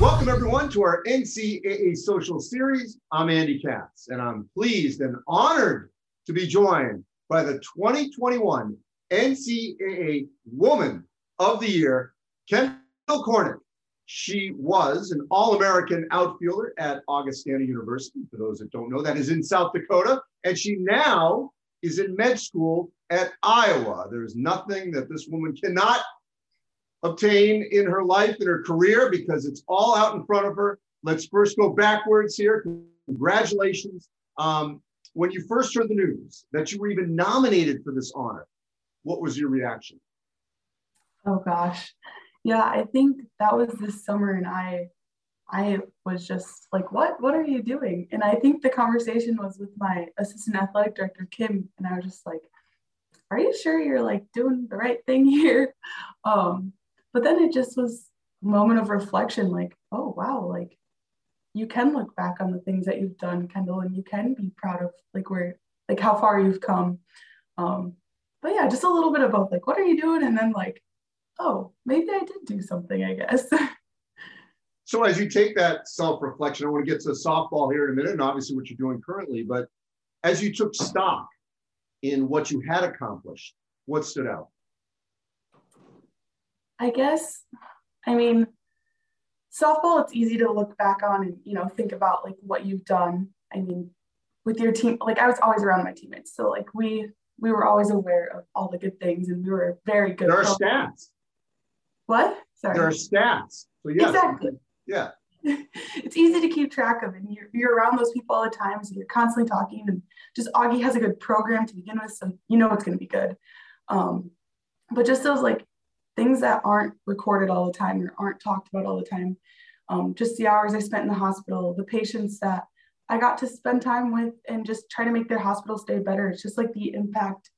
Welcome, everyone, to our NCAA social series. I'm Andy Katz, and I'm pleased and honored to be joined by the 2021 NCAA Woman of the Year, Kendall Cornick. She was an All American outfielder at Augustana University, for those that don't know, that is in South Dakota. And she now is in med school at Iowa. There's nothing that this woman cannot obtain in her life, in her career, because it's all out in front of her. Let's first go backwards here. Congratulations. Um, when you first heard the news that you were even nominated for this honor, what was your reaction? Oh gosh. Yeah, I think that was this summer and I I was just like, what what are you doing? And I think the conversation was with my assistant athletic director, Kim, and I was just like, are you sure you're like doing the right thing here? Um, but then it just was a moment of reflection, like, oh wow, like you can look back on the things that you've done, Kendall, and you can be proud of like where like how far you've come. Um, but yeah, just a little bit both, like what are you doing? And then like oh, maybe I did do something, I guess. so as you take that self-reflection, I want to get to softball here in a minute, and obviously what you're doing currently, but as you took stock in what you had accomplished, what stood out? I guess, I mean, softball, it's easy to look back on and, you know, think about like what you've done. I mean, with your team, like I was always around my teammates. So like we, we were always aware of all the good things and we were very good. There are stats. What? Sorry. There are stats. So yes, exactly. Yeah. it's easy to keep track of, and you're, you're around those people all the time, so you're constantly talking. And just Augie has a good program to begin with, so you know it's going to be good. Um, but just those like things that aren't recorded all the time or aren't talked about all the time. Um, just the hours I spent in the hospital, the patients that I got to spend time with, and just try to make their hospital stay better. It's just like the impact,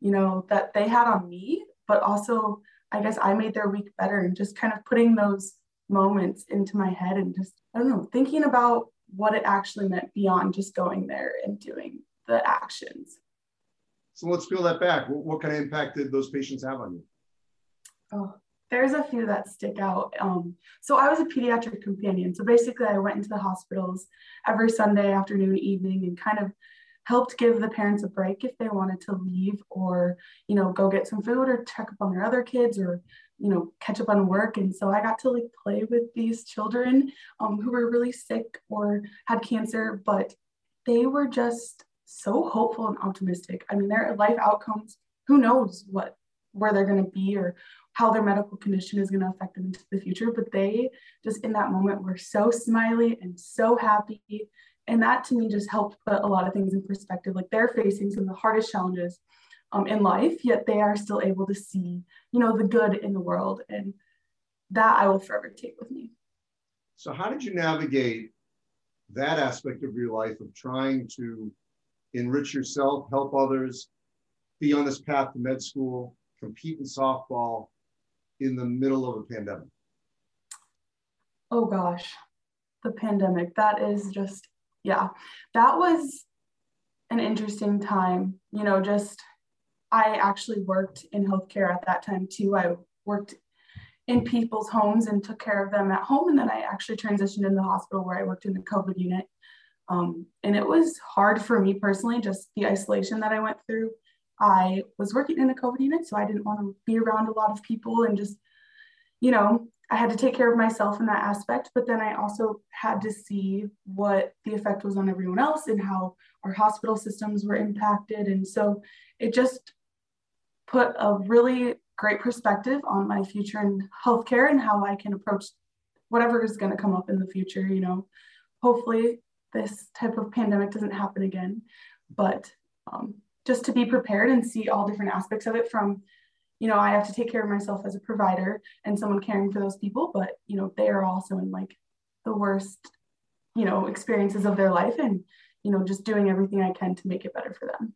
you know, that they had on me, but also I guess I made their week better and just kind of putting those moments into my head and just, I don't know, thinking about what it actually meant beyond just going there and doing the actions. So let's peel that back. What, what kind of impact did those patients have on you? Oh, there's a few that stick out. Um, so I was a pediatric companion. So basically, I went into the hospitals every Sunday afternoon, evening, and kind of helped give the parents a break if they wanted to leave or you know go get some food or check up on their other kids or you know catch up on work and so i got to like play with these children um, who were really sick or had cancer but they were just so hopeful and optimistic i mean their life outcomes who knows what where they're going to be or how their medical condition is going to affect them into the future but they just in that moment were so smiley and so happy. And that to me just helped put a lot of things in perspective. Like they're facing some of the hardest challenges um, in life yet they are still able to see you know the good in the world. And that i will forever take with me. So how did you navigate that aspect of your life of trying to enrich yourself help others be on this path to med school compete in softball in the middle of a pandemic oh gosh the pandemic that is just yeah, that was an interesting time. You know, just I actually worked in healthcare at that time too. I worked in people's homes and took care of them at home. And then I actually transitioned in the hospital where I worked in the COVID unit. Um, and it was hard for me personally, just the isolation that I went through. I was working in the COVID unit, so I didn't want to be around a lot of people and just, you know, I had to take care of myself in that aspect, but then I also had to see what the effect was on everyone else and how our hospital systems were impacted. And so it just put a really great perspective on my future in healthcare and how I can approach whatever is going to come up in the future. You know, hopefully this type of pandemic doesn't happen again, but um, just to be prepared and see all different aspects of it from you know, I have to take care of myself as a provider and someone caring for those people, but you know, they are also in like the worst, you know, experiences of their life and, you know, just doing everything I can to make it better for them.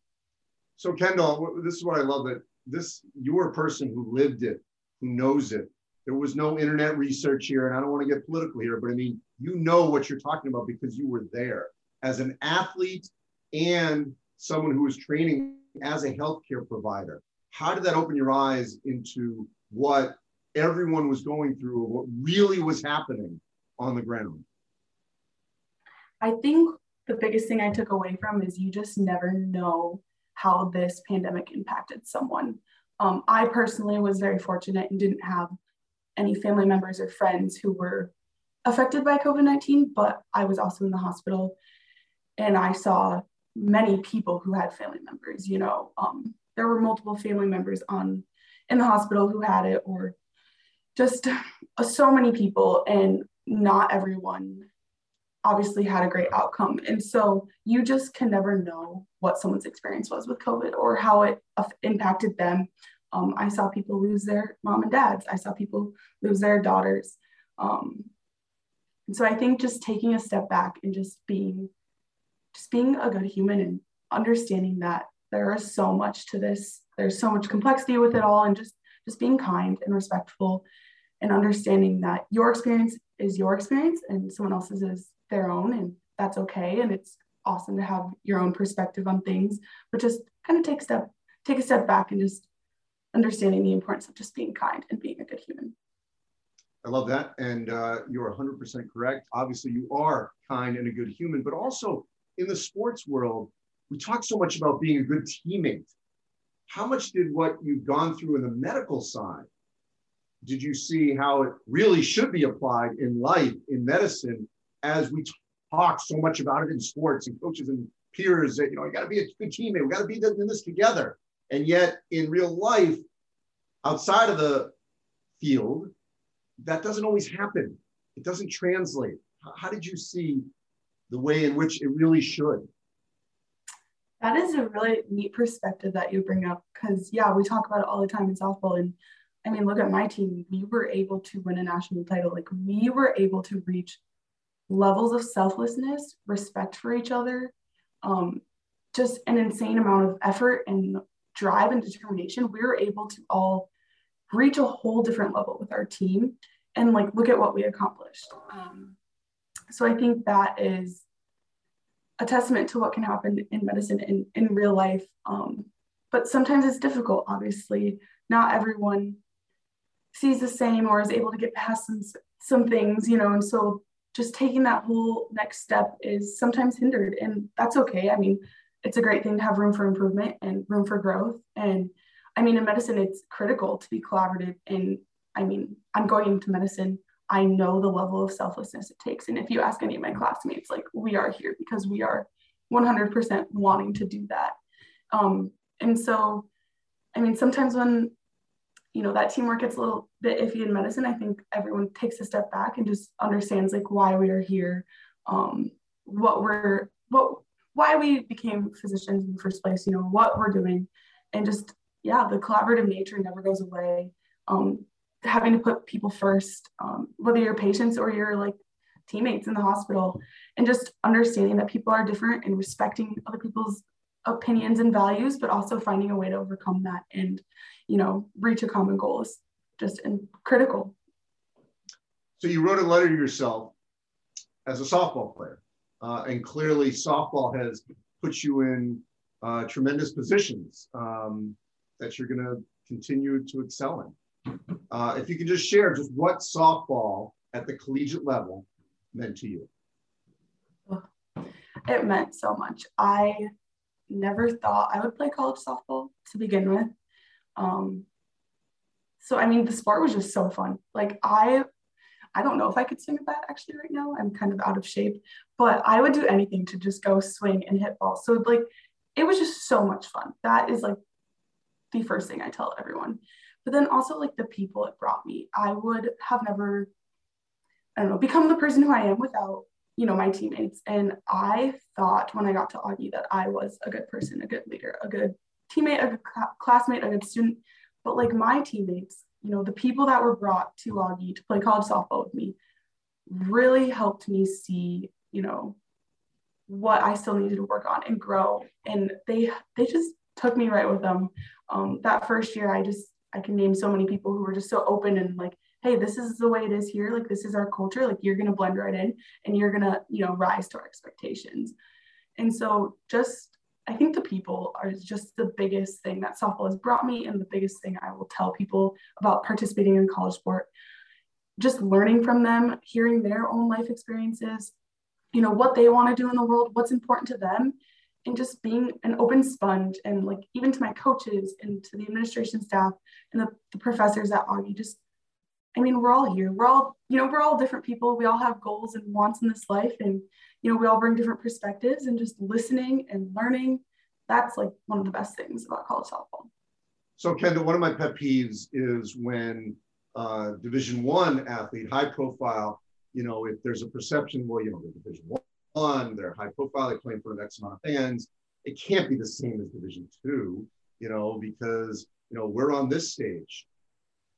So Kendall, this is what I love that this you're a person who lived it, who knows it. There was no internet research here, and I don't want to get political here, but I mean, you know what you're talking about because you were there as an athlete and someone who was training as a healthcare provider how did that open your eyes into what everyone was going through, what really was happening on the ground? I think the biggest thing I took away from is you just never know how this pandemic impacted someone. Um, I personally was very fortunate and didn't have any family members or friends who were affected by COVID 19, but I was also in the hospital and I saw many people who had family members. You know, um, there were multiple family members on in the hospital who had it, or just uh, so many people, and not everyone obviously had a great outcome. And so you just can never know what someone's experience was with COVID or how it impacted them. Um, I saw people lose their mom and dads. I saw people lose their daughters. Um, and so I think just taking a step back and just being, just being a good human and understanding that there is so much to this. There's so much complexity with it all, and just just being kind and respectful, and understanding that your experience is your experience and someone else's is their own, and that's okay. And it's awesome to have your own perspective on things, but just kind of take step take a step back and just understanding the importance of just being kind and being a good human. I love that. And uh, you're 100% correct. Obviously, you are kind and a good human, but also in the sports world, we talk so much about being a good teammate. How much did what you've gone through in the medical side, did you see how it really should be applied in life, in medicine, as we talk so much about it in sports and coaches and peers that, you know, you got to be a good teammate. We got to be in this together. And yet in real life, outside of the field, that doesn't always happen. It doesn't translate. How did you see the way in which it really should? That is a really neat perspective that you bring up because, yeah, we talk about it all the time in softball. And I mean, look at my team. We were able to win a national title. Like, we were able to reach levels of selflessness, respect for each other, um, just an insane amount of effort and drive and determination. We were able to all reach a whole different level with our team and like look at what we accomplished. Um, so I think that is a testament to what can happen in medicine in, in real life. Um, but sometimes it's difficult, obviously. Not everyone sees the same or is able to get past some, some things, you know, and so just taking that whole next step is sometimes hindered and that's okay. I mean, it's a great thing to have room for improvement and room for growth. And I mean, in medicine, it's critical to be collaborative. And I mean, I'm going into medicine I know the level of selflessness it takes. And if you ask any of my classmates, like we are here because we are 100% wanting to do that. Um, and so, I mean, sometimes when, you know, that teamwork gets a little bit iffy in medicine, I think everyone takes a step back and just understands like why we are here, um, what we're, what, why we became physicians in the first place, you know, what we're doing. And just, yeah, the collaborative nature never goes away. Um, having to put people first, um, whether you're patients or you're like teammates in the hospital, and just understanding that people are different and respecting other people's opinions and values, but also finding a way to overcome that and, you know, reach a common goal is just in, critical. So you wrote a letter to yourself as a softball player, uh, and clearly softball has put you in uh, tremendous positions um, that you're going to continue to excel in. Uh, if you could just share just what softball at the collegiate level meant to you. It meant so much. I never thought I would play college softball to begin with. Um, so I mean, the sport was just so fun. Like I, I don't know if I could swing a bat actually right now. I'm kind of out of shape, but I would do anything to just go swing and hit balls. So like, it was just so much fun. That is like the first thing I tell everyone but then also like the people it brought me. I would have never, I don't know, become the person who I am without, you know, my teammates. And I thought when I got to Augie that I was a good person, a good leader, a good teammate, a good cl- classmate, a good student. But like my teammates, you know, the people that were brought to Augie to play college softball with me really helped me see, you know, what I still needed to work on and grow. And they they just took me right with them. Um, that first year, I just I can name so many people who were just so open and like, hey, this is the way it is here. Like, this is our culture. Like, you're going to blend right in and you're going to, you know, rise to our expectations. And so, just, I think the people are just the biggest thing that softball has brought me, and the biggest thing I will tell people about participating in college sport. just learning from them, hearing their own life experiences, you know, what they want to do in the world, what's important to them, and just being an open sponge and like even to my coaches and to the administration staff and the, the professors at Augie, just I mean, we're all here. We're all, you know, we're all different people. We all have goals and wants in this life. And, you know, we all bring different perspectives and just listening and learning. That's like one of the best things about college softball. So Kendall, one of my pet peeves is when uh, Division One athlete, high profile, you know, if there's a perception, well, you know, they're Division One, they're high profile, they play in front of X amount of fans. It can't be the same as Division Two, you know, because you know we're on this stage.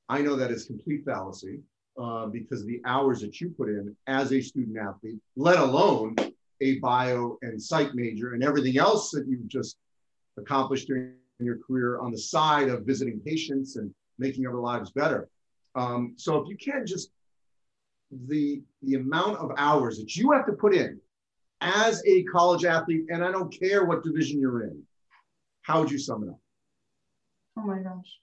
I know that is complete fallacy uh, because the hours that you put in as a student athlete, let alone a bio and psych major and everything else that you've just accomplished during your career on the side of visiting patients and making other lives better. Um, so if you can't just the the amount of hours that you have to put in as a college athlete, and I don't care what division you're in, how would you sum it up? Oh my gosh.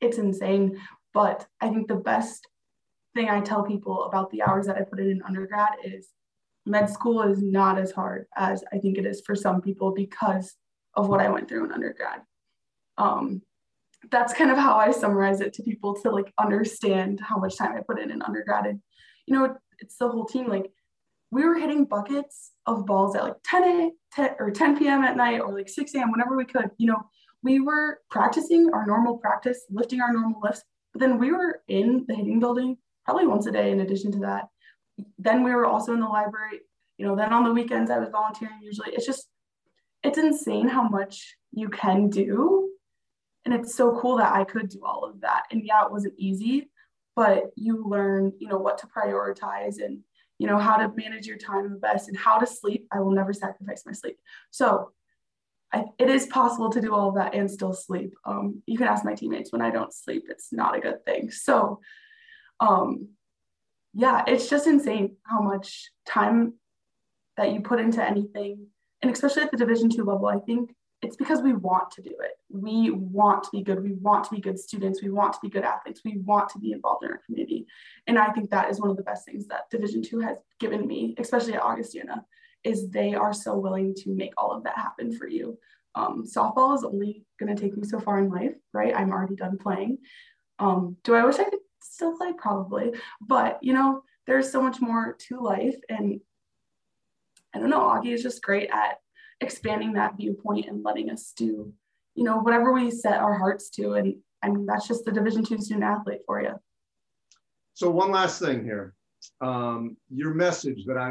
It's insane. But I think the best thing I tell people about the hours that I put in in undergrad is med school is not as hard as I think it is for some people because of what I went through in undergrad. Um, that's kind of how I summarize it to people to like understand how much time I put in in undergrad. And, you know, it's the whole team. Like we were hitting buckets of balls at like 10 a 10 or 10 p.m. at night or like 6 a.m. whenever we could. You know, we were practicing our normal practice, lifting our normal lifts, but then we were in the hitting building probably once a day in addition to that. Then we were also in the library. You know, then on the weekends I was volunteering usually. It's just it's insane how much you can do. And it's so cool that I could do all of that. And yeah, it wasn't easy, but you learn, you know, what to prioritize and, you know, how to manage your time the best and how to sleep. I will never sacrifice my sleep. So I, it is possible to do all of that and still sleep. Um, you can ask my teammates when I don't sleep, it's not a good thing. So, um, yeah, it's just insane how much time that you put into anything and especially at the division two level i think it's because we want to do it. We want to be good. We want to be good students. We want to be good athletes. We want to be involved in our community. And i think that is one of the best things that division two has given me especially at augustana is they are so willing to make all of that happen for you. Um, softball is only going to take me so far in life right? I'm already done playing. Um, do i wish i could still play? Probably. But you know there's so much more to life. And I don't know, Augie is just great at expanding that viewpoint and letting us do, you know, whatever we set our hearts to. And I mean, that's just the Division two student athlete for you. So one last thing here, um, your message that I,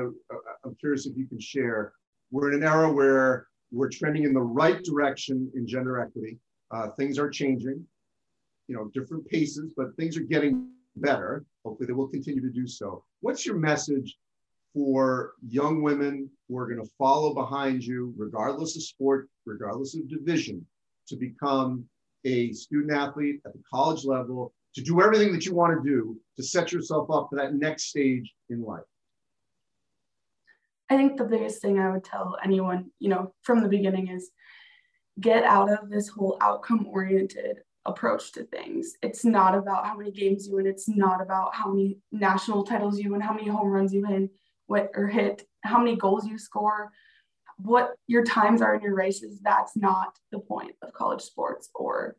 I'm curious if you can share. We're in an era where we're trending in the right direction in gender equity. Uh, things are changing, you know, different paces, but things are getting better. Hopefully, they will continue to do so. What's your message for young women who are going to follow behind you, regardless of sport, regardless of division, to become a student athlete at the college level, to do everything that you want to do to set yourself up for that next stage in life? I think the biggest thing I would tell anyone, you know, from the beginning is get out of this whole outcome oriented approach to things. It's not about how many games you win, it's not about how many national titles you win, how many home runs you win what or hit, how many goals you score, what your times are in your races. That's not the point of college sports or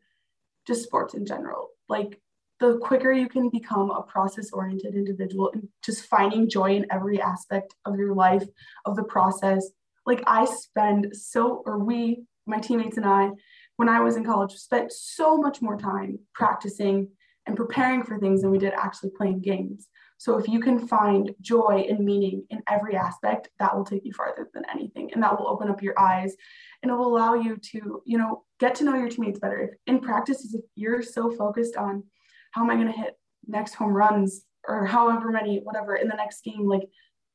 just sports in general. Like the quicker you can become a process oriented individual and just finding joy in every aspect of your life, of the process. Like I spend so, or we, my teammates and I, when I was in college, spent so much more time practicing and preparing for things than we did actually playing games. So if you can find joy and meaning in every aspect, that will take you farther than anything. And that will open up your eyes and it will allow you to, you know, get to know your teammates better. If in practice, if you're so focused on how am I going to hit next home runs or however many, whatever in the next game, like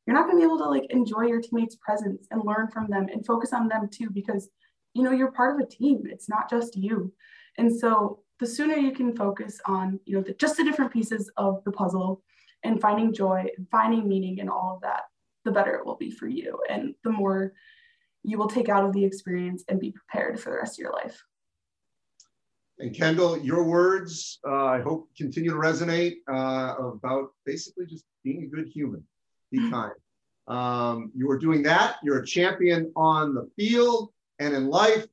you're not going to be able to like enjoy your teammates' presence and learn from them and focus on them too, because you know you're part of a team. It's not just you. And so the sooner you can focus on, you know, the, just the different pieces of the puzzle and finding joy and finding meaning in all of that, the better it will be for you. And the more you will take out of the experience and be prepared for the rest of your life. And Kendall, your words, uh, I hope, continue to resonate uh, about basically just being a good human. Be kind. Um, you are doing that. You're a champion on the field and in life.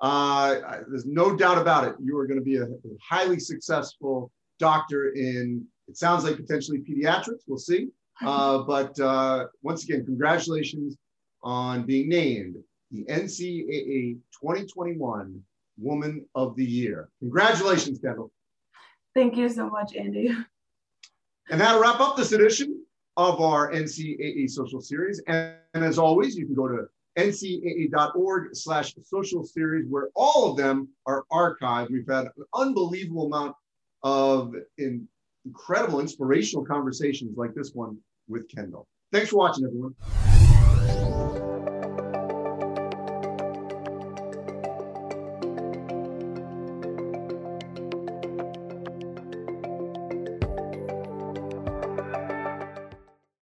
Uh, there's no doubt about it. You are going to be a, a highly successful doctor in, it sounds like potentially pediatrics. We'll see. Uh, but uh, once again, congratulations on being named the NCAA 2021 Woman of the Year. Congratulations, Kendall. Thank you so much, Andy. And that'll wrap up this edition of our NCAA social series. And, and as always, you can go to ncaa.org slash social series where all of them are archived. We've had an unbelievable amount of in, incredible inspirational conversations like this one with Kendall. Thanks for watching, everyone.